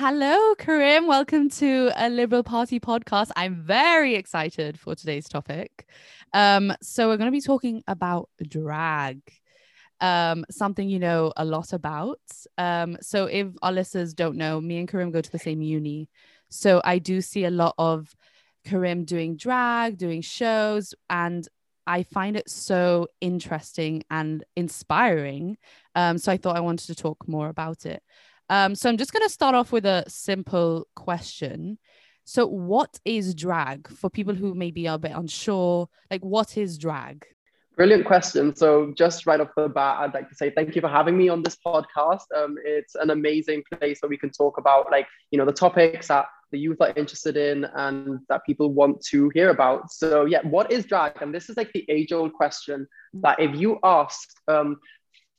Hello, Karim. Welcome to a Liberal Party podcast. I'm very excited for today's topic. Um, so, we're going to be talking about drag, um, something you know a lot about. Um, so, if our listeners don't know, me and Karim go to the same uni. So, I do see a lot of Karim doing drag, doing shows, and I find it so interesting and inspiring. Um, so I thought I wanted to talk more about it. Um, so I'm just going to start off with a simple question. So, what is drag for people who maybe are a bit unsure? Like, what is drag? Brilliant question. So, just right off the bat, I'd like to say thank you for having me on this podcast. Um, it's an amazing place where we can talk about, like, you know, the topics that the youth are interested in and that people want to hear about. So, yeah, what is drag? And this is like the age old question that if you ask um,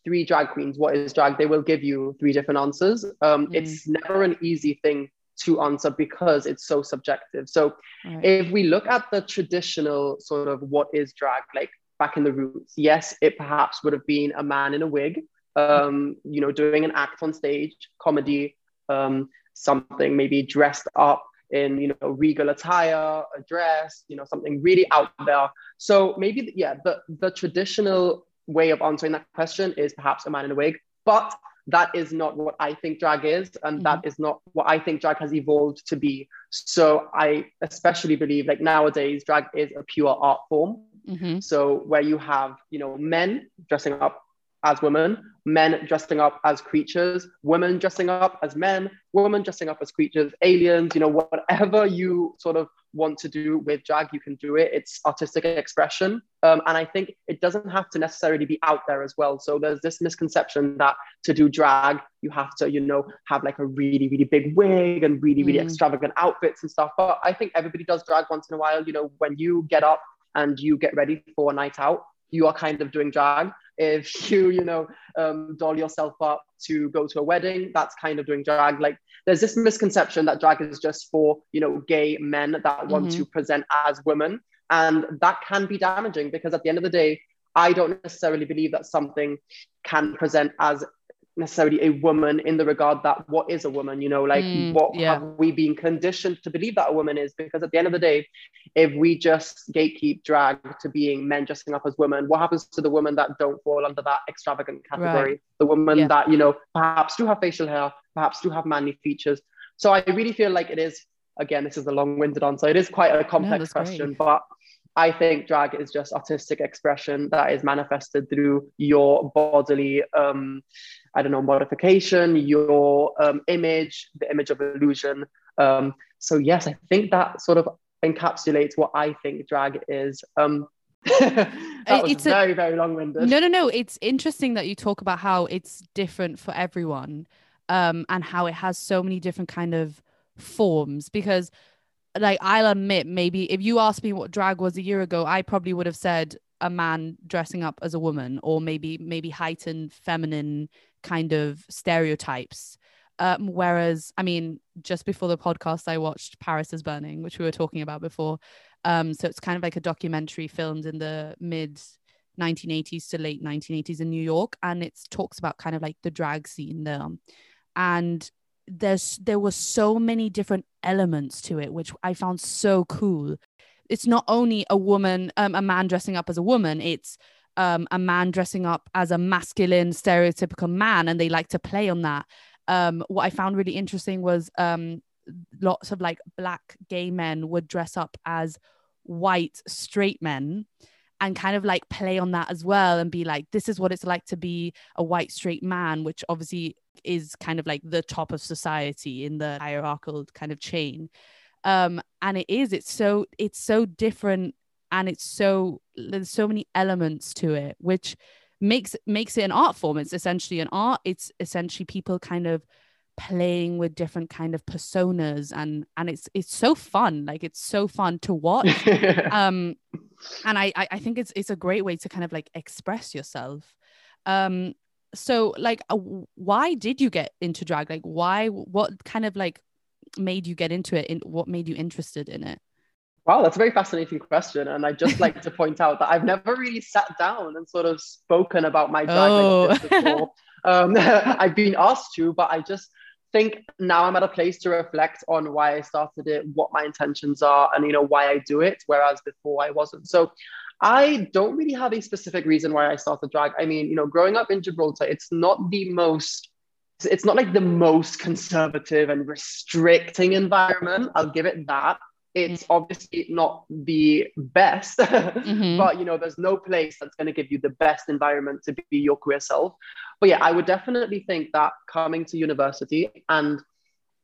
three drag queens, what is drag, they will give you three different answers. Um, mm. It's never an easy thing to answer because it's so subjective. So, right. if we look at the traditional sort of what is drag, like back in the roots, yes, it perhaps would have been a man in a wig. Um, you know, doing an act on stage, comedy, um, something maybe dressed up in you know regal attire a dress you know something really out there so maybe yeah the the traditional way of answering that question is perhaps a man in a wig but that is not what i think drag is and mm-hmm. that is not what i think drag has evolved to be so i especially believe like nowadays drag is a pure art form mm-hmm. so where you have you know men dressing up as women, men dressing up as creatures, women dressing up as men, women dressing up as creatures, aliens, you know, whatever you sort of want to do with drag, you can do it. It's artistic expression. Um, and I think it doesn't have to necessarily be out there as well. So there's this misconception that to do drag, you have to, you know, have like a really, really big wig and really, really mm. extravagant outfits and stuff. But I think everybody does drag once in a while. You know, when you get up and you get ready for a night out, you are kind of doing drag if you you know um, doll yourself up to go to a wedding that's kind of doing drag like there's this misconception that drag is just for you know gay men that want mm-hmm. to present as women and that can be damaging because at the end of the day i don't necessarily believe that something can present as necessarily a woman in the regard that what is a woman you know like mm, what yeah. have we been conditioned to believe that a woman is because at the end of the day if we just gatekeep drag to being men dressing up as women what happens to the women that don't fall under that extravagant category right. the women yeah. that you know perhaps do have facial hair perhaps do have manly features so i really feel like it is again this is a long-winded answer it is quite a complex no, question great. but I think drag is just artistic expression that is manifested through your bodily, um, I don't know, modification, your um, image, the image of illusion. Um, so yes, I think that sort of encapsulates what I think drag is. Um, that was it's very, a, very long-winded. No, no, no. It's interesting that you talk about how it's different for everyone, um, and how it has so many different kind of forms because like I'll admit, maybe if you asked me what drag was a year ago, I probably would have said a man dressing up as a woman, or maybe maybe heightened feminine kind of stereotypes. Um, whereas, I mean, just before the podcast, I watched Paris is Burning, which we were talking about before. Um, so it's kind of like a documentary filmed in the mid 1980s to late 1980s in New York, and it talks about kind of like the drag scene there. And there's there were so many different elements to it which i found so cool. It's not only a woman um, a man dressing up as a woman it's um, a man dressing up as a masculine stereotypical man and they like to play on that. Um, what i found really interesting was um, lots of like black gay men would dress up as white straight men and kind of like play on that as well and be like this is what it's like to be a white straight man which obviously is kind of like the top of society in the hierarchical kind of chain. Um and it is it's so it's so different and it's so there's so many elements to it which makes makes it an art form. It's essentially an art. It's essentially people kind of playing with different kind of personas and and it's it's so fun. Like it's so fun to watch. Um and I I think it's it's a great way to kind of like express yourself. Um so like uh, why did you get into drag? Like why what kind of like made you get into it and what made you interested in it? Wow that's a very fascinating question. And i just like to point out that i've never really sat down and sort of spoken about my drag oh. like before. Um, i've been asked to but i just think now I'm at a place to reflect on why I started it, what my intentions are, and you know why I do it. Whereas before I wasn't. So I don't really have a specific reason why I started drag. I mean, you know, growing up in Gibraltar, it's not the most it's not like the most conservative and restricting environment. I'll give it that. It's mm-hmm. obviously not the best, mm-hmm. but you know, there's no place that's going to give you the best environment to be your queer self. But yeah, I would definitely think that coming to university and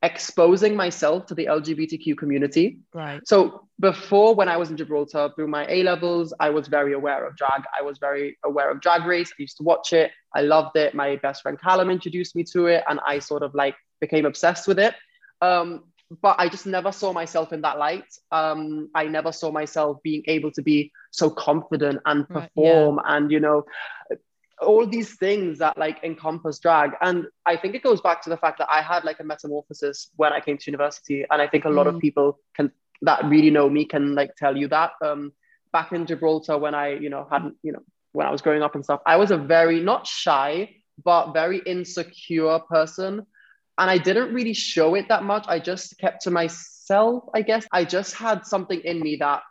exposing myself to the LGBTQ community. Right. So before, when I was in Gibraltar, through my A levels, I was very aware of drag. I was very aware of Drag Race. I used to watch it. I loved it. My best friend Callum introduced me to it, and I sort of like became obsessed with it. Um, but I just never saw myself in that light. Um, I never saw myself being able to be so confident and perform right, yeah. and you know all these things that like encompass drag. And i think it goes back to the fact that i had like a metamorphosis when i came to university. And i think a lot mm. of people can that really know me can like tell you that. Um back in gibraltar when i you know hadn't you know when i was growing up and stuff i was a very not shy but very insecure person. And i didn't really show it that much. I just kept to myself i guess. I just had something in me that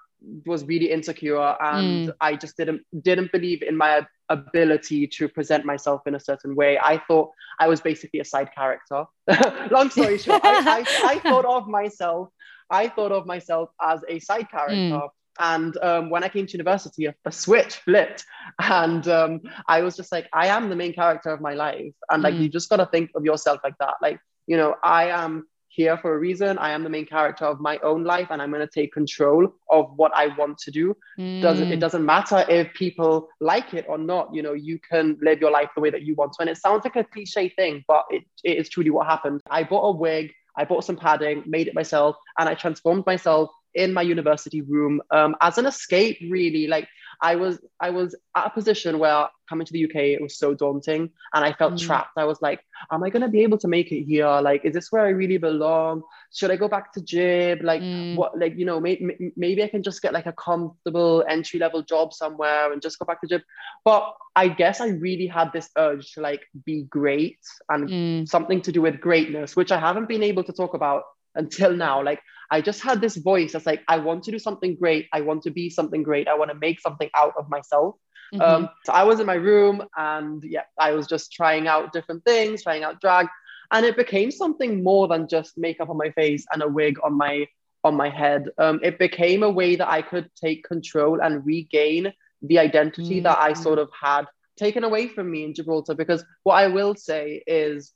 was really insecure and mm. I just didn't didn't believe in my ability to present myself in a certain way. I thought I was basically a side character. Long story short, I, I, I, thought of myself, I thought of myself as a side character. Mm. And um, when I came to university, a, a switch flipped, and um, I was just like, I am the main character of my life, and like mm. you just gotta think of yourself like that. Like you know, I am here for a reason. I am the main character of my own life and I'm going to take control of what I want to do. Mm. Doesn't it doesn't matter if people like it or not, you know, you can live your life the way that you want to. And it sounds like a cliche thing, but it, it is truly what happened. I bought a wig, I bought some padding, made it myself, and I transformed myself in my university room um, as an escape, really. Like I was I was at a position where coming to the UK it was so daunting and I felt mm. trapped. I was like, am I gonna be able to make it here? Like, is this where I really belong? Should I go back to Gib? Like, mm. what? Like, you know, maybe maybe I can just get like a comfortable entry level job somewhere and just go back to Gib. But I guess I really had this urge to like be great and mm. something to do with greatness, which I haven't been able to talk about until now. Like I just had this voice that's like, I want to do something great. I want to be something great. I want to make something out of myself. Mm-hmm. Um, so I was in my room and yeah, I was just trying out different things, trying out drag. And it became something more than just makeup on my face and a wig on my on my head. Um, it became a way that I could take control and regain the identity mm-hmm. that I sort of had taken away from me in Gibraltar. Because what I will say is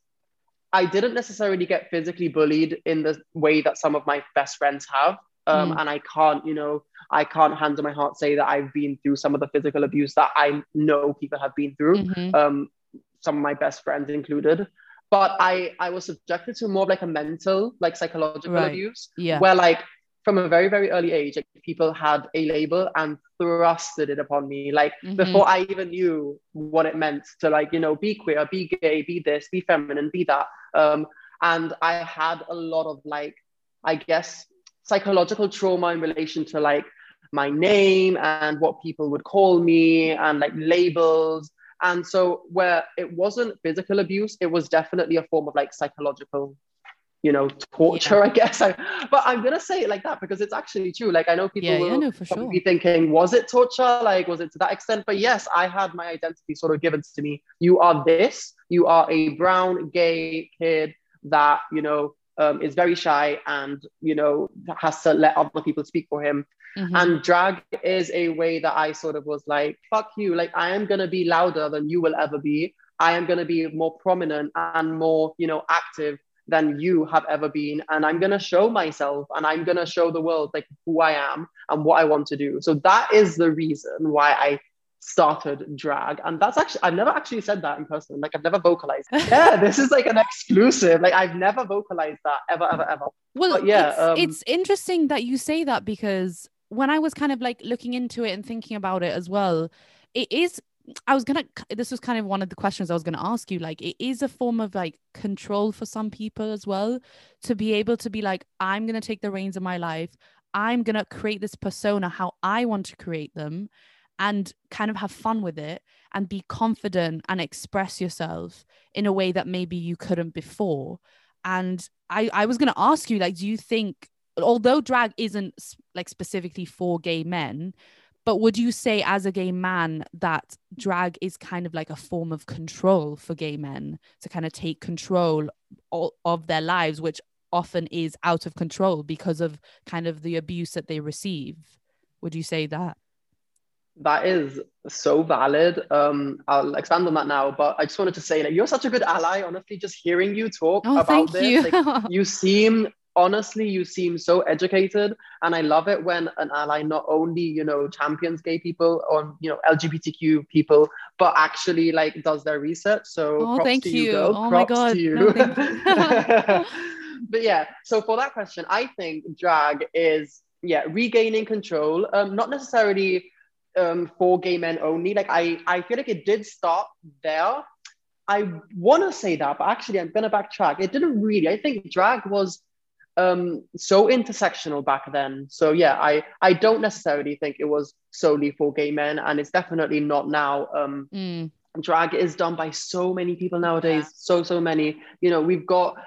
I didn't necessarily get physically bullied in the way that some of my best friends have. Um, mm. And I can't, you know, I can't hand on my heart say that I've been through some of the physical abuse that I know people have been through. Mm-hmm. Um, some of my best friends included. But I, I was subjected to more of like a mental, like psychological right. abuse, yeah. where like from a very very early age like, people had a label and thrusted it upon me. Like mm-hmm. before i even knew what it meant to like you know be queer be gay be this be feminine be that. Um and i had a lot of like i guess psychological trauma in relation to like my name and what people would call me and like labels. And so where it wasn't physical abuse it was definitely a form of like psychological you know torture yeah. i guess. I, but i'm gonna say it like that because it's actually true. Like i know people yeah, will yeah, no, for sure. be thinking was it torture? Like was it to that extent? But yes i had my identity sort of given to me. You are this. You are a brown gay kid that you know um, is very shy and you know has to let other people speak for him. Mm-hmm. and drag is a way that i sort of was like fuck you. Like i am gonna be louder than you will ever be. I am gonna be more prominent and more you know active than you have ever been. And i'm going to show myself and i'm going to show the world like who i am and what i want to do. So that is the reason why i started drag. And that's actually i've never actually said that in person. Like i've never vocalized. Yeah this is like an exclusive. Like i've never vocalized that ever ever ever. Well but yeah it's, um, it's interesting that you say that because when i was kind of like looking into it and thinking about it as well it is I was gonna this was kind of one of the questions I was gonna ask you. Like it is a form of like control for some people as well to be able to be like, I'm gonna take the reins of my life. I'm gonna create this persona how I want to create them and kind of have fun with it and be confident and express yourself in a way that maybe you couldn't before. And I, I was to ask you, like, do you think, although drag isn't like specifically for gay men, but would you say as a gay man that drag is kind of like a form of control for gay men to kind of take control of their lives, which often is out of control because of kind of the abuse that they receive? Would you say that? That is so valid. Um, I'll expand on that now, but I just wanted to say, like, you're such a good ally. Honestly, just hearing you talk oh, about this, you. Like, you seem honestly, you seem so educated, and I love it when an ally not only you know champions gay people or you know LGBTQ people, but actually like does their research. So oh, thank you, you oh my god. No, but yeah, so for that question, I think drag is yeah regaining control. Um, not necessarily um, for gay men only. Like I, I feel like it did start there. I want to say that, but actually, I'm gonna backtrack. It didn't really. I think drag was um, so intersectional back then. So yeah, I, I don't necessarily think it was solely for gay men, and it's definitely not now. Um, mm. Drag is done by so many people nowadays. Yeah. So so many. You know, we've got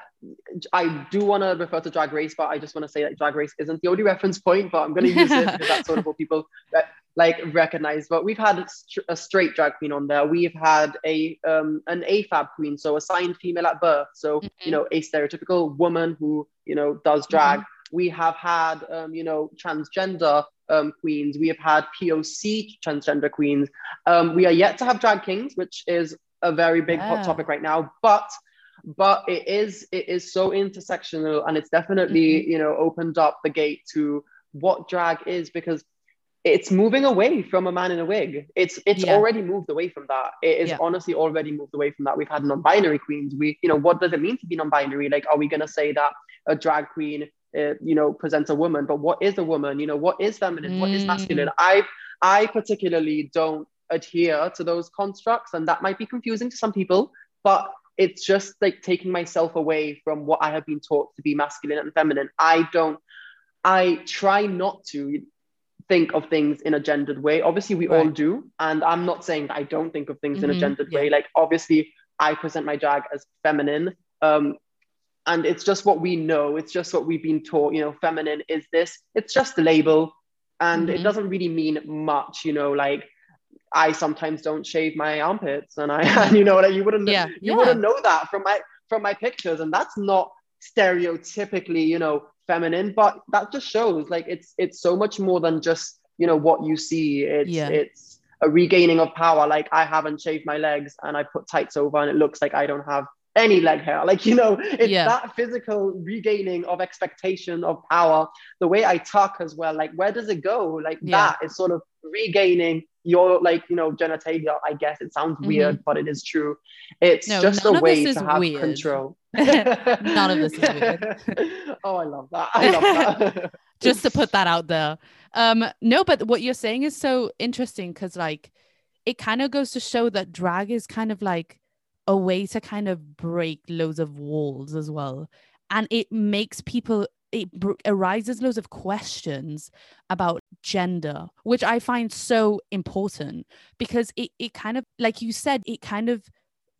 I do want to refer to Drag Race, but I just want to say that Drag Race isn't the only reference point, but I'm going to use it because that's sort of what people like recognize. But we've had a straight drag queen on there. We've had a um, an AFAB queen, so assigned female at birth. So mm-hmm. you know, a stereotypical woman who you know does drag. Mm-hmm. We have had um, you know transgender um, queens. We have had POC transgender queens. Um, we are yet to have drag kings, which is a very big yeah. hot topic right now. But but it is it is so intersectional and it's definitely mm-hmm. you know opened up the gate to what drag is because it's moving away from a man in a wig it's it's yeah. already moved away from that it is yeah. honestly already moved away from that we've had non-binary queens we you know what does it mean to be non-binary like are we going to say that a drag queen uh, you know presents a woman but what is a woman you know what is feminine mm. what is masculine mm. i i particularly don't adhere to those constructs and that might be confusing to some people but it's just like taking myself away from what I have been taught to be masculine and feminine. I don't, I try not to think of things in a gendered way. Obviously, we right. all do. And I'm not saying that I don't think of things mm-hmm. in a mm-hmm. gendered yeah. way. Like, obviously, I present my drag as feminine. Um, and it's just what we know. It's just what we've been taught. You know, feminine is this. It's just a label. And mm-hmm. it doesn't really mean much, you know, like I sometimes don't shave my armpits, and I, and you know, like you wouldn't, yeah. you yeah. wouldn't know that from my from my pictures, and that's not stereotypically, you know, feminine, but that just shows like it's it's so much more than just you know what you see. It's yeah. it's a regaining of power. Like I haven't shaved my legs, and I put tights over, and it looks like I don't have any leg hair. Like, you know, it's yeah. that physical regaining of expectation of power. The way I talk as well, like, where does it go? Like, yeah. that is sort of regaining your like you know genitalia i guess it sounds mm-hmm. weird but it is true it's no, just a way to have weird. control none of this is weird. Oh i love that. I love that. Just to put that out there. Um no but what you're saying is so interesting because like it kind of goes to show that drag is kind of like a way to kind of break loads of walls as well. And it makes people it arises loads of questions about gender, which I find so important because it, it kind of, like you said, it kind of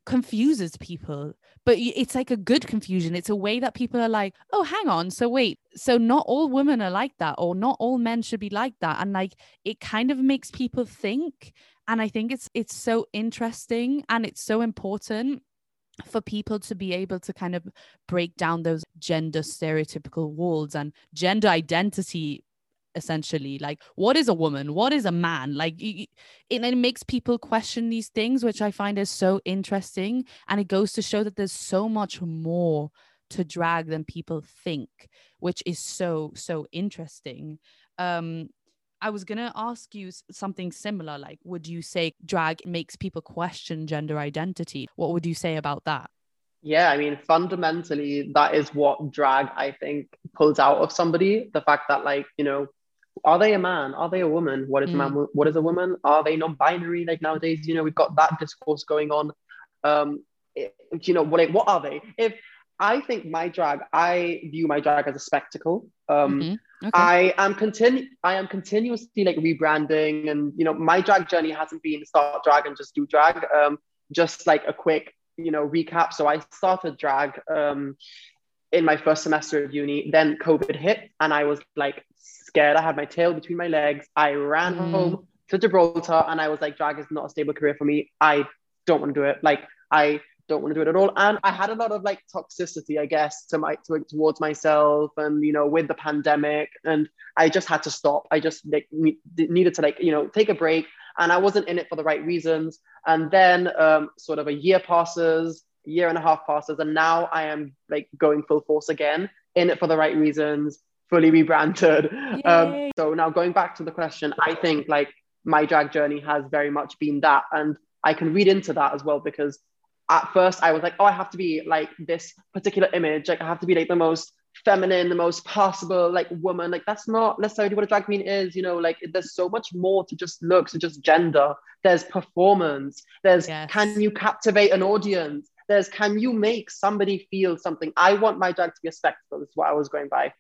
confuses people but it's like a good confusion. It's a way that people are like oh hang on so wait so not all women are like that or not all men should be like that and like it kind of makes people think and i think it's it's so interesting and it's so important for people to be able to kind of break down those gender stereotypical walls and gender identity essentially like what is a woman what is a man like it, it makes people question these things which i find is so interesting and it goes to show that there's so much more to drag than people think which is so so interesting um I was to ask you something similar. Like, would you say drag makes people question gender identity? What would you say about that? Yeah, I mean, fundamentally, that is what drag, I think, pulls out of somebody. The fact that, like, you know, are they a man? Are they a woman? What is mm. a man? What is a woman? Are they non-binary? Like nowadays, you know, we've got that discourse going on. Um, you know, what what are they? If I think my drag, I view my drag as a spectacle. Um, mm-hmm. Okay. I am continu- I am continuously like rebranding, and you know, my drag journey hasn't been start drag and just do drag. Um, just like a quick, you know, recap. So I started drag um, in my first semester of uni. Then COVID hit, and I was like scared. I had my tail between my legs. I ran mm. home to Gibraltar, and I was like, drag is not a stable career for me. I don't want to do it. Like I don't want to do it at all. And I had a lot of like toxicity, I guess, to my to, towards myself, and you know, with the pandemic, and I just had to stop. I just like needed to like you know take a break, and I wasn't in it for the right reasons. And then um, sort of a year passes, year and a half passes, and now I am like going full force again, in it for the right reasons, fully rebranded. Um, so now going back to the question, I think like my drag journey has very much been that, and I can read into that as well because at first I was like, oh, I have to be like this particular image. Like I have to be like the most feminine, the most possible like woman. Like that's not necessarily what a drag queen is. You know, like there's so much more to just looks, to just gender. There's performance. There's yes. can you captivate an audience? There's can you make somebody feel something? I want my drag to be a spectacle. That's what I was going by.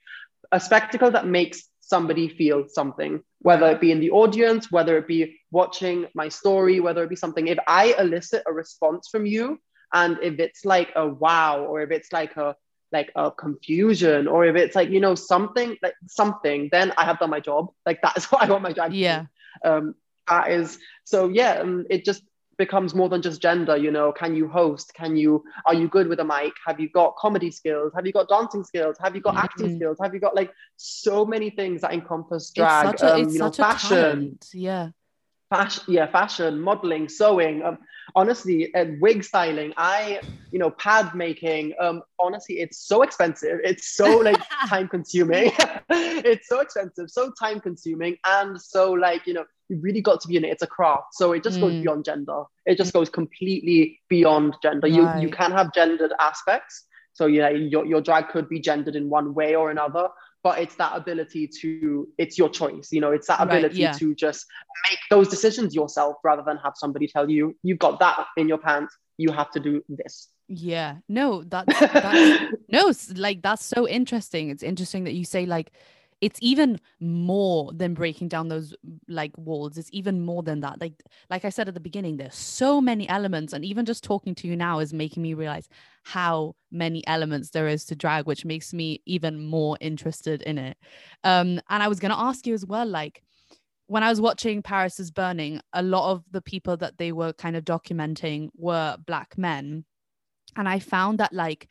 A spectacle that makes somebody feel something, whether it be in the audience, whether it be watching my story, whether it be something. If I elicit a response from you, and if it's like a wow, or if it's like a like a confusion, or if it's like you know something like something, then I have done my job. Like that is what I want my drag. To be. Yeah. Um, that is so yeah. Um, it just becomes more than just gender you know can you host? Can you are you good with a mic? Have you got comedy skills? Have you got dancing skills? Have you got mm-hmm. acting skills? Have you got like so many things that encompass drag it's such a, um, you know fashion. yeah fashion yeah fashion modeling sewing um, honestly uh, wig styling. I you know pad making um honestly it's so expensive. It's so like time consuming it's so expensive so time consuming and so like you know you really got to be in it. It's a craft. So it just mm. goes beyond gender. It just goes completely beyond gender. Right. you you can have gendered aspects. So yeah your, your drag could be gendered in one way or another but it's that ability to it's your choice you know it's that ability right, yeah. to just make those decisions yourself rather than have somebody tell you you've got that in your pants you have to do this yeah no that's, that's no like that's so interesting it's interesting that you say like it's even more than breaking down those like walls. It's even more than that. Like like i said at the beginning there's so many elements and even just talking to you now is making me realize how many elements there is to drag which makes me even more interested in it. Um and i was going to ask you as well like when I was watching Paris is Burning, a lot of the people that they were kind of documenting were black men. And I found that, like,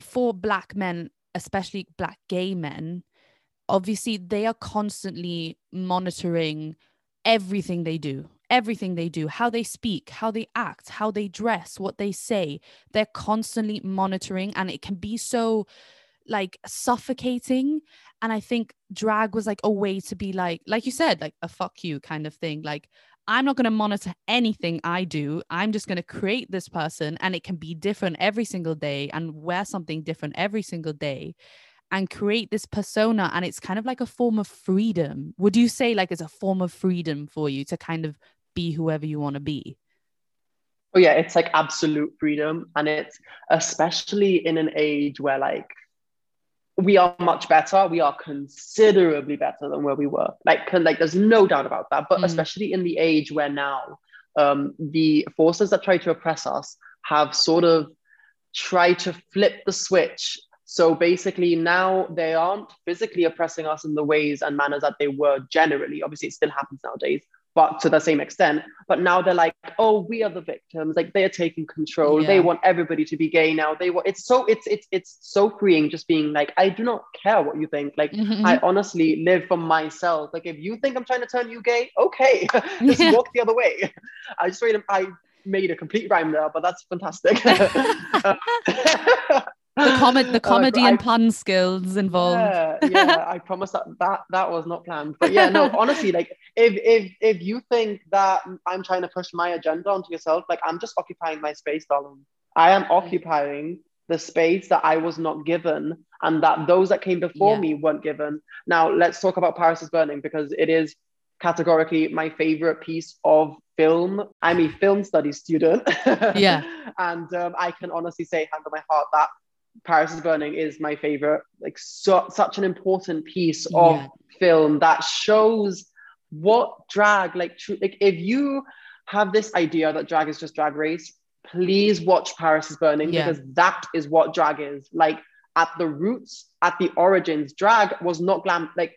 for black men, especially black gay men, obviously they are constantly monitoring everything they do everything they do how they speak how they act how they dress what they say. They're constantly monitoring and it can be so like suffocating. And i think drag was like a way to be like like you said like a fuck you kind of thing. Like i'm not going to monitor anything i do. I'm just going to create this person and it can be different every single day and wear something different every single day and create this persona and it's kind of like a form of freedom. Would you say like it's a form of freedom for you to kind of be whoever you want to be? Oh yeah it's like absolute freedom and it's especially in an age where like we are much better we are considerably better than where we were. Like like there's no doubt about that but mm. especially in the age where now um, the forces that try to oppress us have sort of tried to flip the switch so basically, now they aren't physically oppressing us in the ways and manners that they were generally. Obviously, it still happens nowadays, but to the same extent. But now they're like, oh, we are the victims. Like they're taking control. Yeah. They want everybody to be gay now. They want. It's so. It's it's it's so freeing. Just being like, I do not care what you think. Like mm-hmm. I honestly live for myself. Like if you think I'm trying to turn you gay, okay, just yeah. walk the other way. I just made. I made a complete rhyme there, but that's fantastic. the the oh, comedy uh, and pun skills involved yeah, yeah i promise that, that that was not planned but yeah no honestly like if if if you think that i'm trying to push my agenda onto yourself like i'm just occupying my space darling i am occupying the space that i was not given and that those that came before yeah. me weren't given now let's talk about paris is burning because it is categorically my favorite piece of film. I'm a film studies student. yeah. and um, I can honestly say, hand on my heart, that Paris is Burning is my favorite. Like so, such an important piece of yeah. film that shows what drag like. True, like if you have this idea that drag is just drag race, please watch Paris is Burning yeah. because that is what drag is. Like at the roots, at the origins, drag was not glam like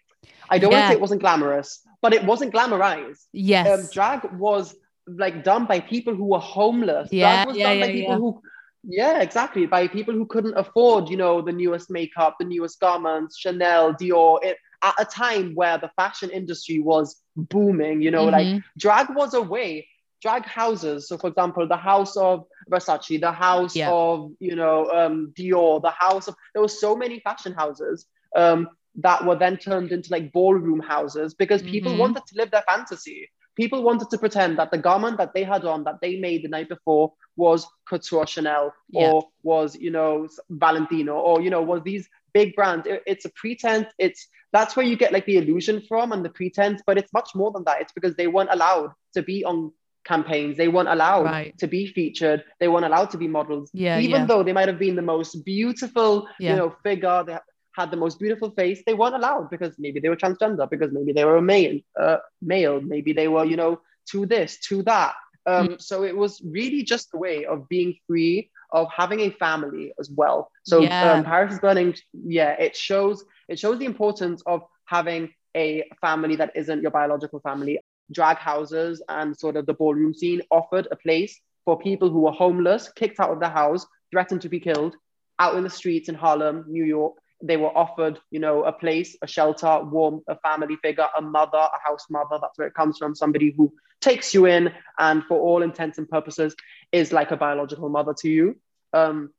I don't want to say it wasn't glamorous, but it wasn't glamorized. Yes. Um, drag was like done by people who were homeless. Yeah, drag was yeah, done by yeah, people who yeah, exactly. By people who couldn't afford, you know, the newest makeup, the newest garments, Chanel, Dior, it, at a time where the fashion industry was booming, you know, like Mhm. drag was a way drag houses so for example the house of versace the house Yeah. of you know um, dior the house of there were so many fashion houses um, that were then turned into like ballroom houses because people Mhm. wanted to live their fantasy people wanted to pretend that the garment that they had on that they made the night before was couture chanel Yeah. or was you know valentino or you know was these big brands It- it's a pretense it's that's where you get like the illusion from and the pretense but it's much more than that it's because they weren't allowed to be on campaigns they weren't allowed Right. to be featured they weren't allowed to be models Yeah, even yeah. though they might have been the most beautiful Yeah. you know figure they had the most beautiful face they weren't allowed because maybe they were transgender because maybe they were a male uh, male maybe they were you know to this to that um, Mm. so it was really just a way of being free of having a family as well so Yeah. um, paris is burning yeah it shows it shows the importance of having a family that isn't your biological family drag houses and sort of the ballroom scene offered a place for people who were homeless kicked out of the house threatened to be killed out in the streets in harlem new york they were offered you know a place a shelter warmth a family figure a mother a house mother. That's where it comes from. Somebody who takes you in and for all intents and purposes is like a biological mother to you. Um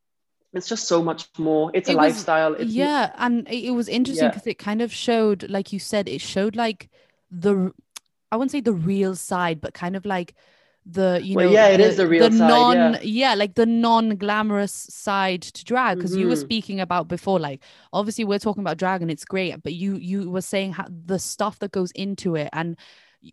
it's just so much more. It's a was- lifestyle. It's yeah and it, it was interesting Yeah. because it kind of showed like you said it showed like the i wouldn't say the real side but kind of like the you Well, know yeah, it is the real side, non yeah. like the non-glamorous side to drag because you were Mhm. speaking about before like obviously we're talking about drag and it's great but you you were saying how the stuff that goes into it and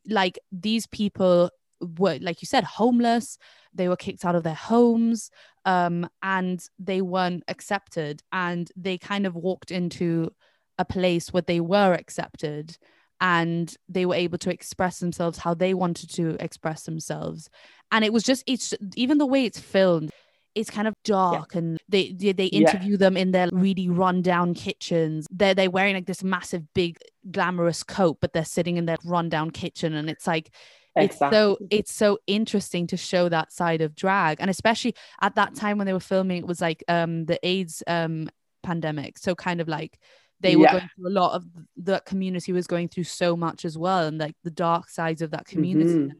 like these people were like you said homeless they were kicked out of their homes um and they weren't accepted and they kind of walked into a place where they were accepted and they were able to express themselves how they wanted to express themselves. And it was just it's even the way it's filmed it's kind of dark and they they, they Yeah. interview them in their really run down kitchens. They're they're wearing like this massive big glamorous coat but they're sitting in their run down kitchen. And it's like it's so it's so interesting to show that side of drag. And especially at that time when they were filming it was like um the aids um pandemic. So kind of like they were Yeah. going through a lot of the community was going through so much as well and like the dark sides of that community Mhm.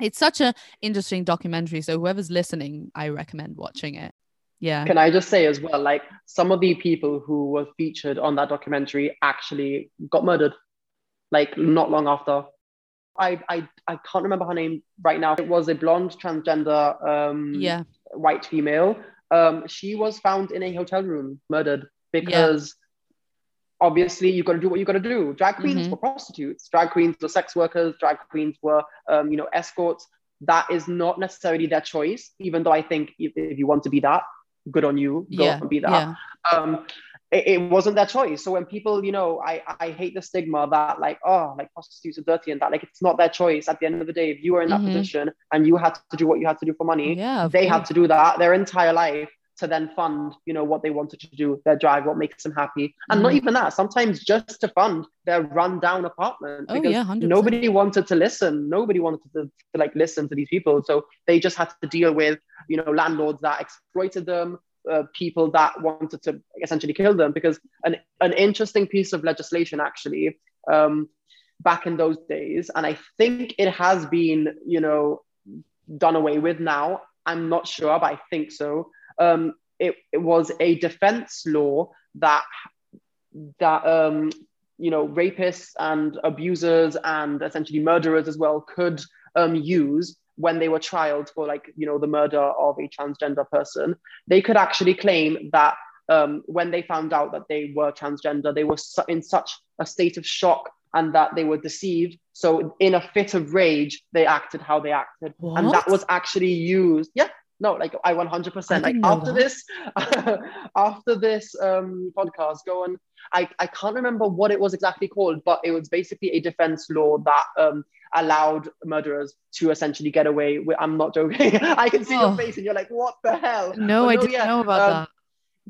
it's such a interesting documentary so whoever's listening i recommend watching it yeah Can I just say as well, like some of the people who were featured on that documentary actually got murdered, like not long after. I I, I can't remember her name right now. It was a blonde transgender um, yeah white female. Um, she was found in a hotel room, murdered because obviously you got to do what you got to do. Drag queens Mhm. were prostitutes. Drag queens were sex workers. Drag queens were um, you know escorts. That is not necessarily their choice, even though I think if, if you want to be that, good on you. Go yeah and be that yeah um it, it wasn't their choice so when people you know i i hate the stigma that like oh like prostitutes are dirty and that like it's not their choice at the end of the day if you were in that Mhm. position and you had to do what you had to do for money yeah they had to do that their entire life to then fund you know what they wanted to do their drag what makes them happy. And not Mhm. even that sometimes just to fund their run down apartment Oh, because yeah, 100%. nobody wanted to listen. Nobody wanted to, to like listen to these people. So they just had to deal with you know landlords that exploited them uh, people that wanted to essentially kill them because an, an interesting piece of legislation actually um, back in those days and i think it has been you know done away with now. I'm not sure but i think so um, it, it was a defense law that that um, you know rapists and abusers and essentially murderers as well could um, use when they were trialed for like you know the murder of a transgender person. They could actually claim that um, when they found out that they were transgender they were su- in such a state of shock and that they were deceived. So in a fit of rage they acted how they acted. And that was actually used yeah no like i 100% I like after that. this after this um podcast go and I, I can't remember what it was exactly called but it was basically a defense law that um allowed murderers to essentially get away with i'm not joking i can see Oh. your face and you're like what the hell no But i didn't yeah, know about um, that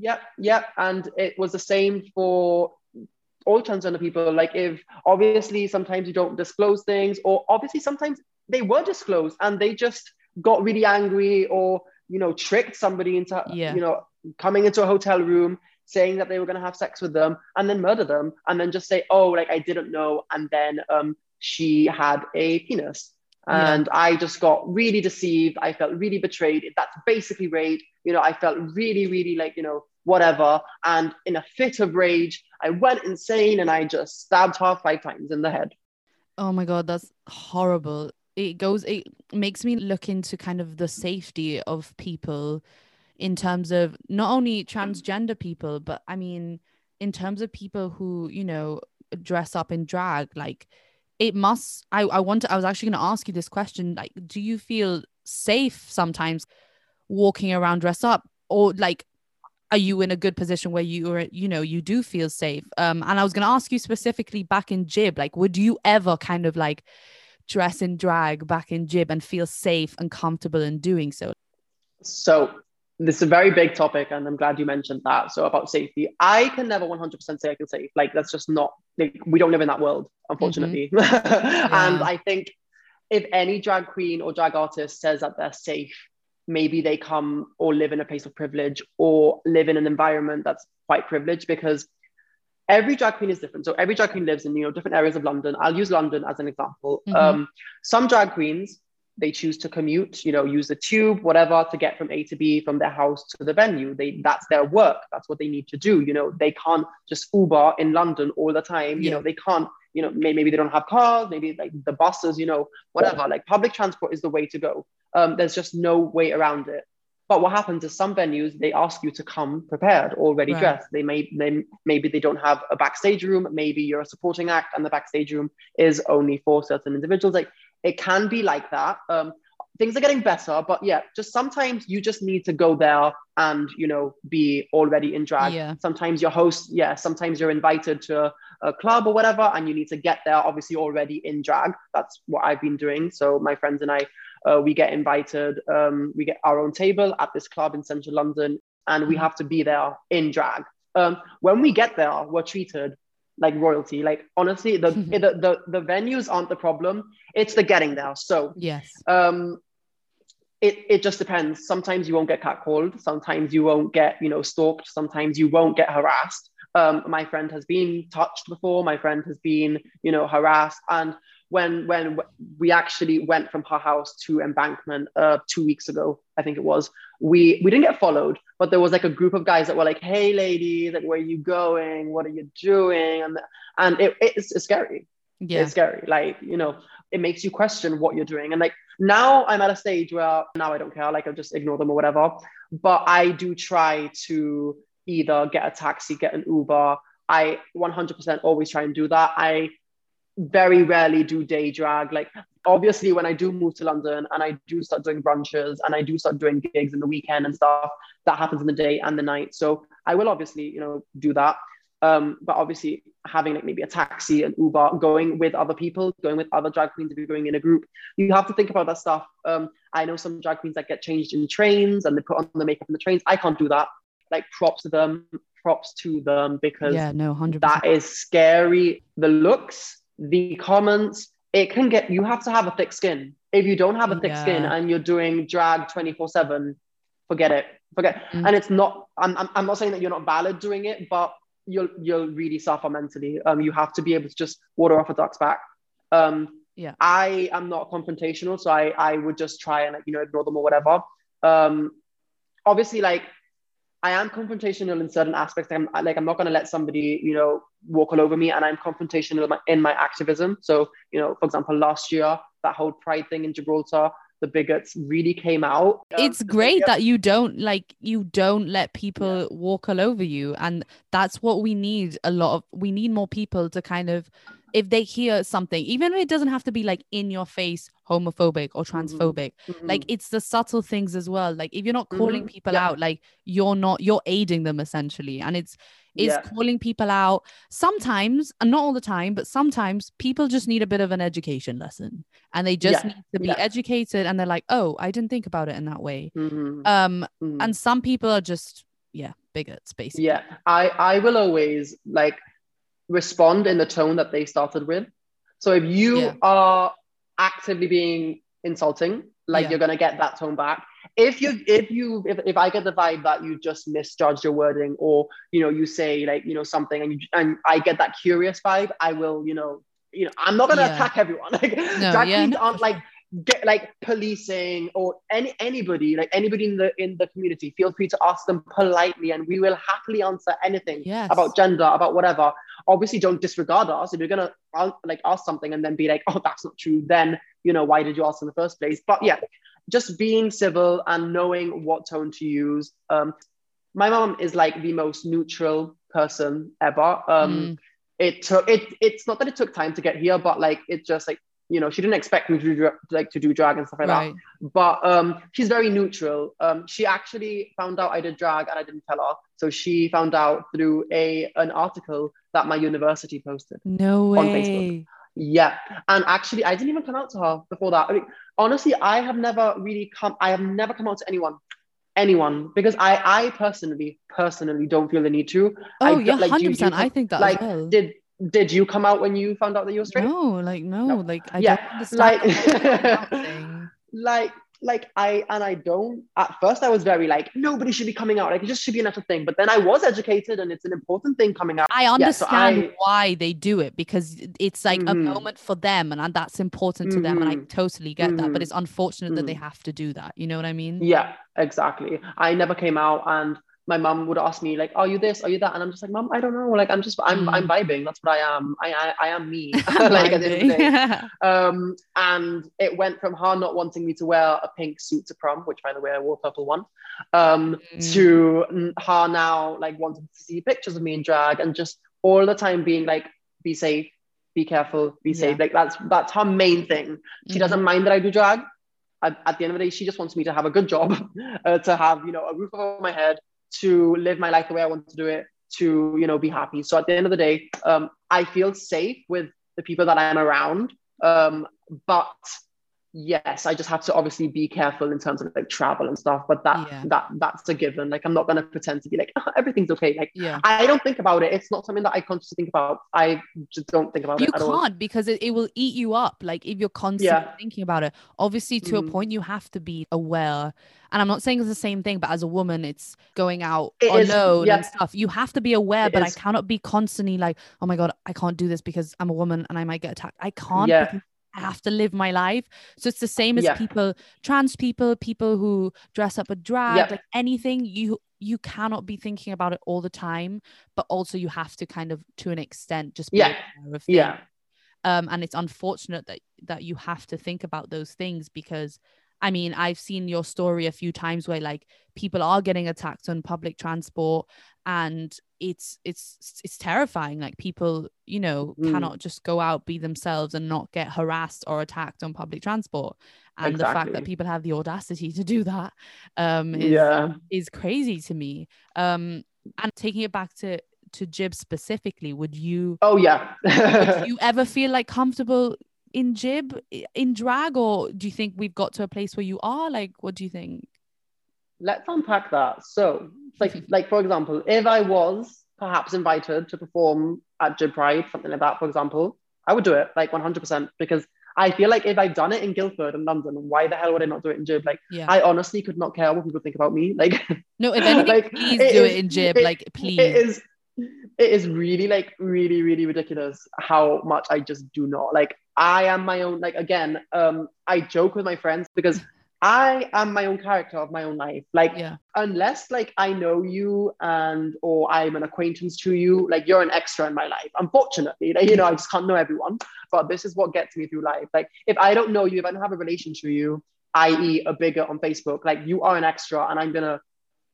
Yep, yep. And it was the same for all transgender people. Like if obviously sometimes you don't disclose things, or obviously sometimes they were disclosed and they just got really angry or you know tricked somebody into Yeah. you know coming into a hotel room saying that they were going to have sex with them and then murder them and then just say oh like i didn't know. And then um she had a penis. Yeah. and i just got really deceived. I felt really betrayed. That's basically rape you know i felt really really like you know whatever. And in a fit of rage i went insane and i just stabbed her five times in the head. Oh my god, that's horrible. It goes it makes me look into kind of the safety of people in terms of not only transgender people, but I mean in terms of people who, you know, dress up in drag, like it must I, I want to I was actually gonna ask you this question. Like, do you feel safe sometimes walking around dressed up? Or like are you in a good position where you are you know you do feel safe um and i was going to ask you specifically back in gib like would you ever kind of like dress in drag back in gib and feel safe and comfortable in doing so So this is a very big topic, and I'm glad you mentioned that. So about safety, I can never 100% say I feel safe. Like that's just not. Like, we don't live in that world, unfortunately. Mm-hmm. And I think if any drag queen or drag artist says that they're safe, maybe they come or live in a place of privilege or live in an environment that's quite privileged because every drag queen is different. So every drag queen lives in you know different areas of London. I'll use London as an example. Mhm. Um, some drag queens they choose to commute, you know, use the tube, whatever, to get from A to B from their house to the venue. They that's their work. That's what they need to do. You know, they can't just Uber in London all the time. You know, they can't. You know, may- maybe they don't have cars. Maybe like the buses. You know, whatever. Like public transport is the way to go. Um, there's just no way around it. But what happens is some venues they ask you to come prepared, already Right. dressed. They may they, maybe they don't have a backstage room. Maybe you're a supporting act, and the backstage room is only for certain individuals. Like it can be like that. Um, things are getting better, but yeah, just sometimes you just need to go there and you know be already in drag. Yeah. Sometimes your host, yeah, sometimes you're invited to a, a club or whatever, and you need to get there obviously already in drag. That's what I've been doing. So my friends and I, uh, we get invited. Um, we get our own table at this club in central London, and we have to be there in drag. Um, when we get there, we're treated like royalty. Like honestly, the, the the the venues aren't the problem; it's the getting there. So yes um, it, it just depends. Sometimes you won't get catcalled. Sometimes you won't get, you know, stalked. Sometimes you won't get harassed. Um, my friend has been touched before. My friend has been, you know, harassed. And when when we actually went from her house to Embankment uh, two weeks ago, I think it was, we we didn't get followed, but there was like a group of guys that were like, "Hey, ladies, like, where are you going? What are you doing?" And and it, it's, it's scary yeah it's scary. Like, you know, it makes you question what you're doing. And like now I'm at a stage where now I don't care, like i'll just ignore them or whatever. But I do try to either get a taxi, get an Uber. I 100% always try and do that. I very rarely do day drag. Like, obviously, when I do move to London and I do start doing brunches and I do start doing gigs in the weekend and stuff, that happens in the day and the night. So I will obviously, you know, do that. Um, but obviously, having like maybe a taxi, and Uber, going with other people, going with other drag queens, if you're going in a group, you have to think about that stuff. Um, I know some drag queens that get changed in trains and they put on the makeup in the trains. I can't do that. Like props to them, props to them because yeah no 100% that is scary. The looks, the comments, it can get you have to have a thick skin. If you don't have a thick skin and you're doing drag 24-7, forget it. Forget. Mm. And it's not, I'm, I'm, I'm not saying that you're not valid doing it, but you'll you'll really suffer mentally. Um, you have to be able to just water off a duck's back. Um, Yeah. I am not confrontational, so I I would just try and like you know ignore them or whatever. Um, obviously, like I am confrontational in certain aspects. I'm like I'm not going to let somebody you know walk all over me, and I'm confrontational in my, in my activism. So you know, for example, last year that whole Pride thing in Gibraltar, the bigots really came out. Um, it's the great bigots- that you don't like you don't let people walk all over you and that's what we need a lot of we need more people to kind of if they hear something even if it doesn't have to be like in your face homophobic or transphobic like Mhm. it's the subtle things as well like if you're not calling Mhm. people Yeah. out like you're not you're aiding them essentially and it's it's Yeah. calling people out sometimes and not all the time but sometimes people just need a bit of an education lesson and they just Yeah. need to be educated and they're like oh i didn't think about it in that way Mhm. um Mhm. and some people are just yeah bigots, basically. Yeah, I I will always like respond in the tone that they started with. So if you Yeah. are actively being insulting, like Yeah. you're gonna get that tone back. If you if you if, if I get the vibe that you just misjudged your wording or you know you say like you know something and you and I get that curious vibe, I will you know you know I'm not gonna Yeah. attack everyone. Like No, drag queens no, aren't like get like policing or any anybody like anybody in the in the community feel free to ask them politely and we will happily answer anything Yes. about gender about whatever. Obviously don't disregard us. If you're gonna like ask something and then be like oh that's not true then you know why did you ask in the first place? But yeah just being civil and knowing what tone to use. Um my mom is like the most neutral person ever. Um Mm. it took it it's not that it took time to get here but like it just like you know she didn't expect me to do like to do drag and stuff like right. that but um she's very neutral um she actually found out i did drag and i didn't tell her so she found out through a an article that my university posted No way on. Facebook. yeah and actually i didn't even come out to her before that I mean, honestly i have never really come i have never come out to anyone anyone because i i personally personally don't feel the need to Oh don't- yeah, like, hundred percent. I think that like well. did did you come out when you found out that you were straight no, like no, No. like I Yeah, don't understand like- that whole thing. like like I and I don't at first I was very like nobody should be coming out like it just should be another thing but then I was educated and it's an important thing coming out I so understand I- why they do it because it's like a Mhm. moment for them and, and that's important to them and I Mhm. totally get that but Mhm. it's unfortunate that they Mhm. have to do that you know what I mean yeah exactly I never came out and my mom would ask me like are you this? Are you that? And I'm just like "Mom, I don't know. Like I'm just I'm Mm. I'm vibing. That's what I am. I I, I am me. Like at the end of the day. Um and it went from her not wanting me to wear a pink suit to prom which by the way I wore a purple one um Mm. to her now like wanting to see pictures of me in drag and just all the time being like be safe. Be careful. Be Yeah. safe like that's that's her main thing. She Mhm. doesn't mind that I do drag. At, at the end of the day she just wants me to have a good job uh, to have you know a roof over my head to live my life the way I want to do it to you know be happy. So at the end of the day um I feel safe with the people that I'm around. Um but yes i just have to obviously be careful in terms of like travel and stuff but that Yeah. that that's a given like i'm not going to pretend to be like "Oh, everything's okay like yeah i don't think about it it's not something that i consciously think about i just don't think about you it all can't because it, it will eat you up like if you're constantly Yeah. thinking about it obviously to a Mhm. point you have to be aware and i'm not saying it's the same thing but as a woman it's going out It is, alone yeah. and stuff you have to be aware It but is. i cannot be constantly like oh my god i can't do this because i'm a woman and i might get attacked i can't Yeah. because I have to live my life. So it's the same as Yeah. people, trans people, people who dress up a drag, Yep. like anything you you cannot be thinking about it all the time, but also you have to kind of to an extent just be Yeah. aware of things yeah um and it's unfortunate that that you have to think about those things because i mean i've seen your story a few times where like people are getting attacked on public transport and it's it's it's terrifying. Like people you know Mm. cannot just go out be themselves and not get harassed or attacked on public transport. And the fact that people have the audacity to do that um is yeah. is crazy to me. Um and taking it back to to gib specifically would you oh yeah. you ever feel like comfortable in gib in drag or do you think we've got to a place where you are? Like what do you think? Let's unpack that. So like like for example if i was perhaps invited to perform at Gib Pride, something like that, for example, I would do it like 100% because I feel like if I'd done it in Guildford and London, why the hell would I not do it in Gib? Like, yeah. I honestly could not care what people think about me. Like, no if anything like, please it do is- it in gib it- like please. it is it is really like really really ridiculous how much i just do not. Like i am my own like again um i joke with my friends because i am my own character of my own life. Like yeah. unless like i know you and or i'm an acquaintance to you like you're an extra in my life unfortunately. Like, you know i just can't know everyone but this is what gets me through life. Like if i don't know you if i don't have a relation to you i.e a bigger on facebook like you are an extra and i'm gonna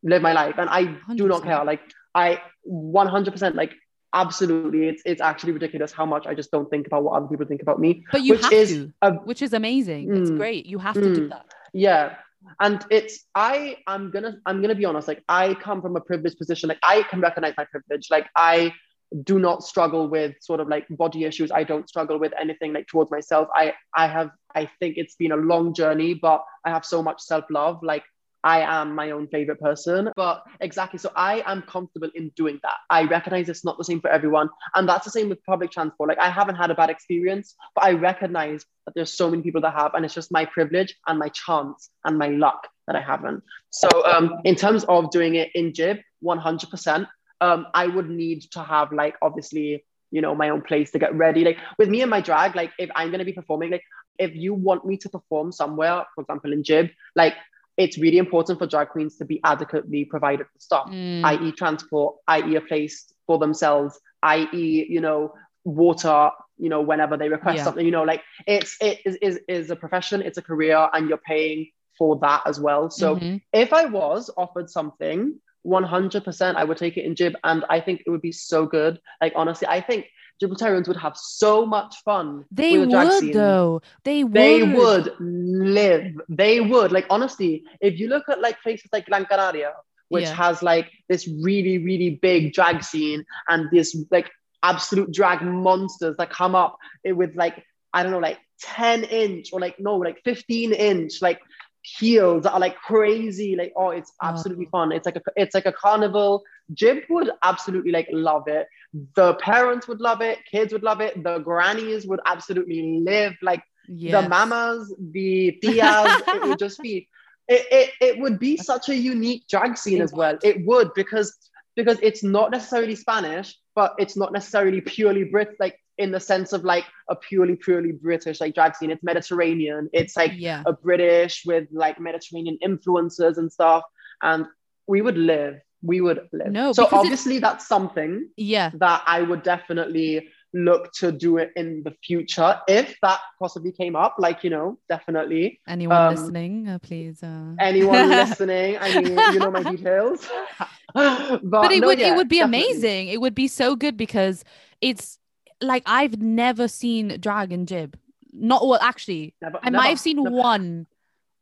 live my life. And i do not care. Like i 100% like absolutely. It's it's actually ridiculous how much i just don't think about what other people think about me but you which have is to a which is amazing. It's Mm. great. You have to do Mm. that. Yeah. And it's i i'm gonna i'm gonna be honest like i come from a privileged position. Like i can recognize my privilege. Like i do not struggle with sort of like body issues. I don't struggle with anything like towards myself. I i have i think it's been a long journey but i have so much self-love. Like I am my own favorite person. But exactly, so I am comfortable in doing that. I recognize it's not the same for everyone. And that's the same with public transport. Like I haven't had a bad experience, but I recognize that there's so many people that have, and it's just my privilege and my chance and my luck that I haven't. So um, in terms of doing it in Gib, 100%, um, I would need to have like obviously you know my own place to get ready like with me and my drag like if i'm going to be performing like if you want me to perform somewhere for example in gib like it's really important for drag queens to be adequately provided with stuff Mm. i.e transport i.e a place for themselves i.e you know water you know whenever they request Yeah. something you know like it's it is, is is a profession it's a career and you're paying for that as well so Mhm. if I was offered something, 100% I would take it in Gib. And I think it would be so good. Like, honestly, I think Gibraltarians would have so much fun. they with the drag would though. They would. They would live. They would. Like, honestly, if you look at like places like Gran Canaria, which Yeah. has like this really, really big drag scene and this like absolute drag monsters that come up eh, with like, I don't know, like 10 inch or like, no, like 15 inch, like heels are like crazy. Like, oh, it's absolutely fun. It's like a, it's like a carnival. Gib would absolutely like love it. The parents would love it. Kids would love it. The grannies would absolutely live. Like, Yes. the mamas, the tias, it would just be, it, it, it would be such a unique drag scene as well. It would because because it's not necessarily Spanish, but it's not necessarily purely Brit, like in the sense of like a purely purely British like drag scene. It's Mediterranean. It's like yeah. a British with like Mediterranean influences and stuff. And we would live. We would live. No, so obviously that's something Yeah. that I would definitely look to do it in the future if that possibly came up. Like, you know, definitely. Anyone Um, listening, uh, please. Uh... Anyone listening, I mean, you know my details. but but it no, would yeah, it would be definitely. amazing. It would be so good because it's like I've never seen drag and gib. Not well, actually, Never- I never, might have seen never. one.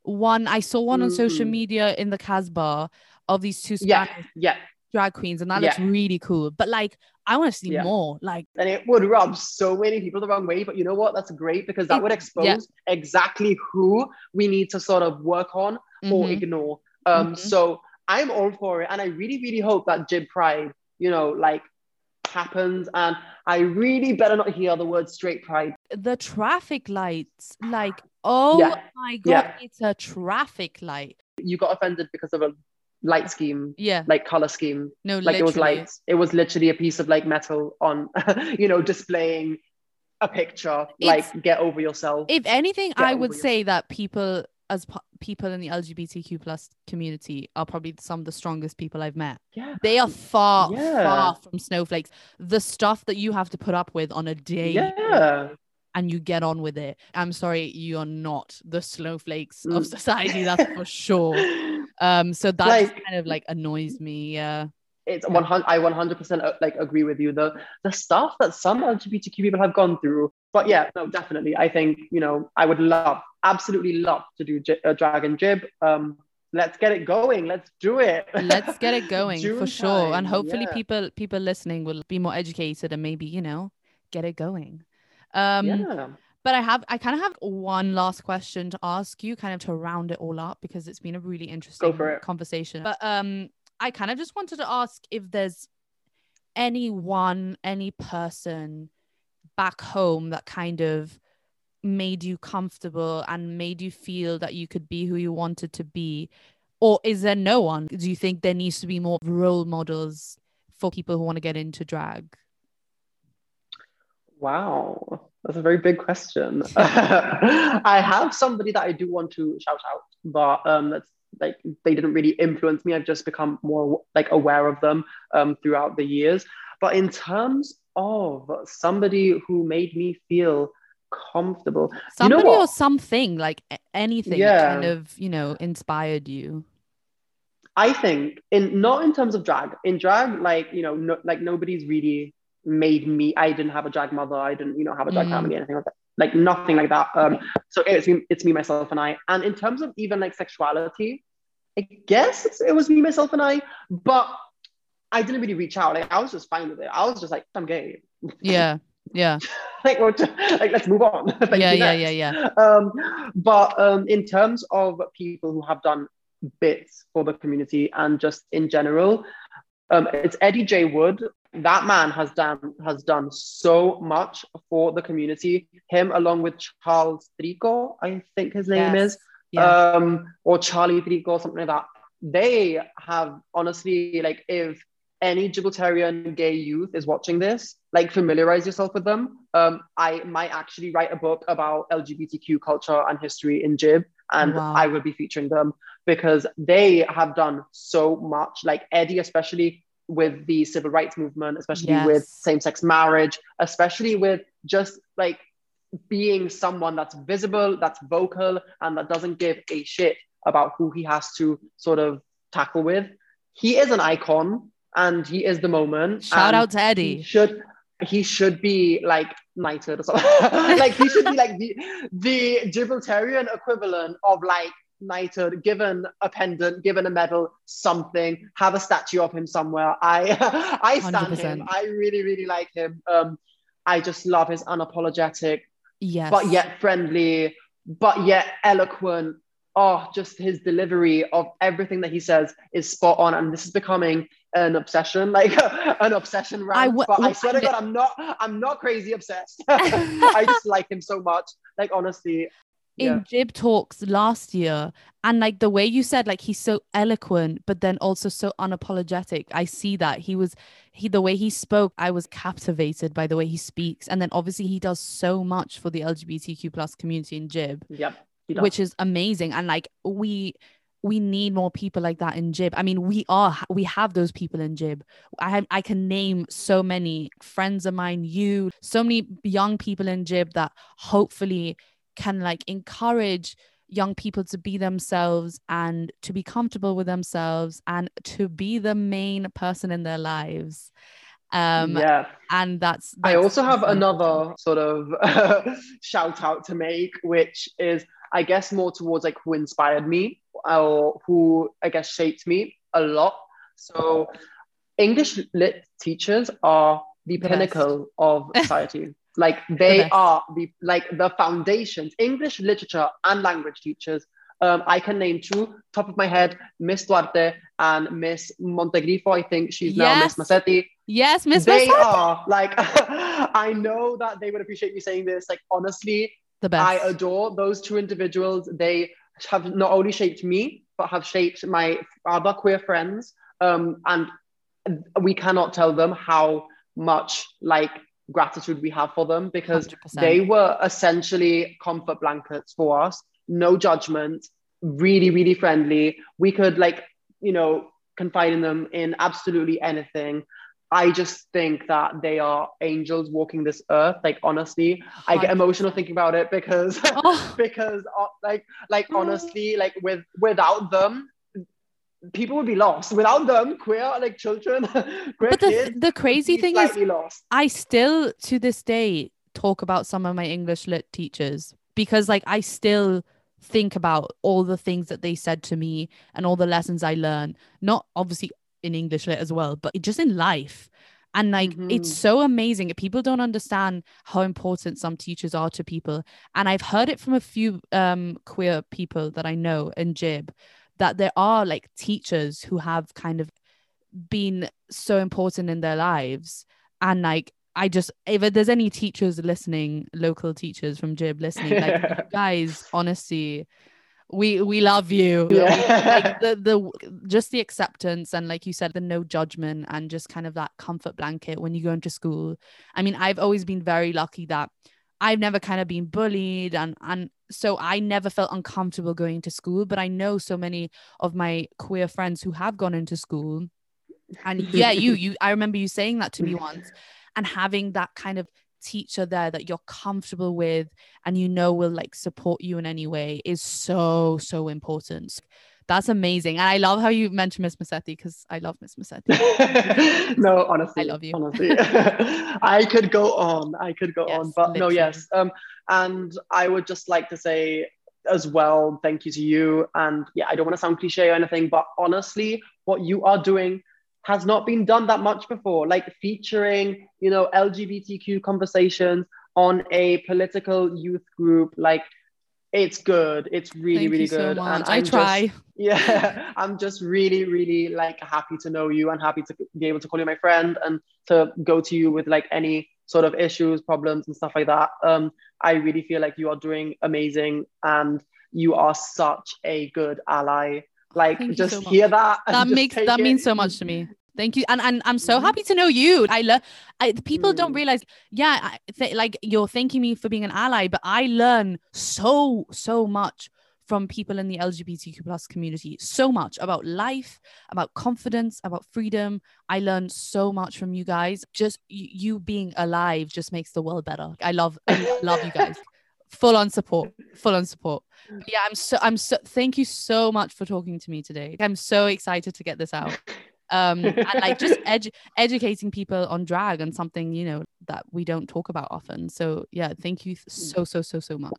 One I saw one on social Mm. media in the Casbah of these two Yeah, Spanish yeah. drag queens, and that looks really cool. But like, I want to see Yeah. more. Like, And it would rub so many people the wrong way. But you know what? That's great because that It- would expose exactly who we need to sort of work on or mhm. ignore. Um, Mhm. So I'm all for it. And I really, really hope that Gib Pride, you know, like happens. And I really better not hear the word straight pride. the traffic lights, like, oh Yeah. my god, Yeah. it's a traffic light. You got offended because of a light scheme, Yeah, like color scheme. no, like it was literally. lights. It was literally a piece of like metal on, you know, displaying a picture. It's- like, get over yourself. if anything, Get I would over say that people as po- people in the LGBTQ plus community are probably some of the strongest people I've met. yeah. They are far, Yeah. far from snowflakes. The stuff that you have to put up with on a day Yeah. and you get on with it. I'm sorry, you are not the snowflakes of Mm. society, that's for sure. Um, so that Like- kind of like annoys me. Yeah. it's 100 i 100% uh, like agree with you the the stuff that some lgbtq people have gone through but yeah no definitely i think you know i would love absolutely love to do J- uh, dragon gib um let's get it going let's do it Let's get it going for June sure. And hopefully yeah. people people listening will be more educated and maybe, you know, get it going. Um yeah but I have I kind of have one last question to ask you, kind of to round it all up because it's been a really interesting conversation. But um, I kind of just wanted to ask if there's anyone, any person back home that kind of made you comfortable and made you feel that you could be who you wanted to be, or is there no one? Do you think there needs to be more role models for people who want to get into drag? wow that's a very big question i have somebody that i do want to shout out but um that's like they didn't really influence me i've just become more like aware of them um throughout the years but in terms of somebody who made me feel comfortable You know somebody or something like anything Yeah. kind of you know inspired you I think in not in terms of drag. In drag, like you know, no, like nobody's really made me. I didn't have a drag mother. I didn't, you know, have a drag Mm. family, anything like that. Like nothing like that. Um, so it's me, it's me, myself, and I. And in terms of even like sexuality, I guess it's, it was me, myself, and I. But I didn't really reach out. Like I was just fine with it. I was just like, I'm gay. yeah yeah like, like let's move on. Yeah yeah yeah yeah um, but um, in terms of people who have done bits for the community and just in general. Um, it's Eddie J. Wood. That man has done has done so much for the community. Him along with Charles Trico, I think his name yes. is, yeah. um, or Charlie Trico, something like that. They have honestly, like, if any Gibraltarian gay youth is watching this, like familiarize yourself with them. Um, I might actually write a book about LGBTQ culture and history in Gib, and wow. I will be featuring them because they have done so much. Like Eddie, especially with the civil rights movement, especially yes. with same-sex marriage, especially with just like being someone that's visible, that's vocal, and that doesn't give a shit about who he has to sort of tackle with. He is an icon and he is the moment. Shout out to Eddie. Should he should be like knighted or something. like he should be like the the Gibraltarian equivalent of like knighted, given a pendant, given a medal, something, have a statue of him somewhere. I I stand 100%. him. I really, really like him. Um, I just love his unapologetic, yes, but yet friendly, but yet eloquent. Oh, just his delivery of everything that he says is spot on, and this is becoming an obsession, like an obsession rant. I w- but I swear to God, I'm not. I'm not crazy obsessed. I just like him so much. Like honestly, in. Gib talks last year, and like the way you said, like he's so eloquent, but then also so unapologetic. I see that he was he the way he spoke. I was captivated by the way he speaks, and then obviously he does so much for the LGBTQ plus community in Gib. Yep. Which is amazing, and like we we need more people like that in Gib. I mean, we are we have those people in Gib. I I can name so many friends of mine, you, so many young people in Gib that hopefully can like encourage young people to be themselves and to be comfortable with themselves and to be the main person in their lives. Um, yeah. And that's, that's I also have another sort of shout out to make, which is, I guess, more towards like who inspired me or who I guess shaped me a lot. So English lit teachers are the, the pinnacle best. of society. like they the are the like the foundations. English literature and language teachers. Um, I can name two top of my head, Miss Duarte and Miss Montegrifo. I think she's yes. now Miss Massetti. Yes, Miss. They Massetti. are like I know that they would appreciate me saying this. Like honestly, the best. I adore those two individuals. They have not only shaped me, but have shaped my other queer friends. Um, and we cannot tell them how much like gratitude we have for them because 100%. they were essentially comfort blankets for us, no judgment, really, really friendly. We could like, you know, confide in them in absolutely anything. I just think that they are angels walking this earth. Like honestly, I get emotional thinking about it because oh. because uh, like like honestly, like with without them, people would be lost. Without them, queer like children, queer but the, kids, the crazy thing is, lost. I still to this day talk about some of my English lit teachers because like I still think about all the things that they said to me and all the lessons I learned. Not obviously in English lit as well, but just in life. And like mm-hmm. it's so amazing. People don't understand how important some teachers are to people. And I've heard it from a few um queer people that I know in Gib that there are like teachers who have kind of been so important in their lives. And like I just if there's any teachers listening, local teachers from Gib listening, like guys, honestly, we we love you. Yeah. like the the just the acceptance and like you said the no judgment and just kind of that comfort blanket when you go into school. I mean i've always been very lucky that i've never kind of been bullied and and so i never felt uncomfortable going to school but i know so many of my queer friends who have gone into school. And yeah you you i remember you saying that to me once and having that kind of teacher there that you're comfortable with and you know will like support you in any way is so so important. That's amazing. And i love how you mentioned miss massetti because i love miss massetti. No honestly i love you. honestly. I could go on i could go yes, on but literally. no yes um and i would just like to say as well thank you to you and yeah i don't want to sound cliche or anything but honestly what you are doing has not been done that much before, like featuring, you know, LGBTQ conversations on a political youth group. Like it's good. It's really, Thank really you so good. much. and I I'm try. Just, yeah, I'm just really, really like happy to know you and happy to be able to call you my friend and to go to you with like any sort of issues, problems, and stuff like that. Um, I really feel like you are doing amazing and you are such a good ally. Like, Thank just so hear that. that makes that it. means so much to me thank you and, and i'm so Mhm. happy to know you i love I, people don't Mm. realize yeah I, th- like you're thanking me for being an ally but i learn so so much from people in the lgbtq plus community so much about life about confidence about freedom i learned so much from you guys just you, you being alive just makes the world better i love i love you guys full on support full on support. But yeah i'm so i'm so thank you so much for talking to me today. I'm so excited to get this out. Um and like just edu- educating people on drag and something you know that we don't talk about often. So yeah thank you so so so so much.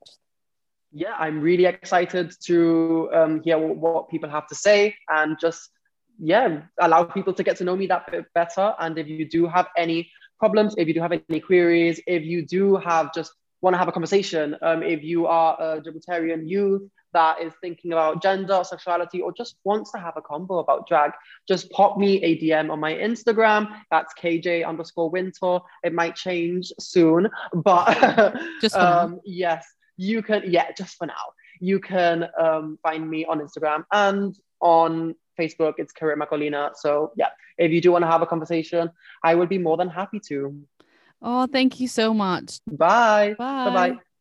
Yeah, I'm really excited to um, hear what, what people have to say and just, yeah, allow people to get to know me that bit better. And if you do have any problems, if you do have any queries, if you do have just want to have a conversation, um, if you are a Gibraltarian youth that is thinking about gender, sexuality, or just wants to have a combo about drag, just pop me a DM on my Instagram. That's KJ underscore winter. It might change soon, but Just um, yes, you can, yeah, just for now. You can um, find me on Instagram and on Facebook. It's Karim Macolina. So yeah, if you do want to have a conversation, I would be more than happy to. Oh thank you so much Bye. bye Bye.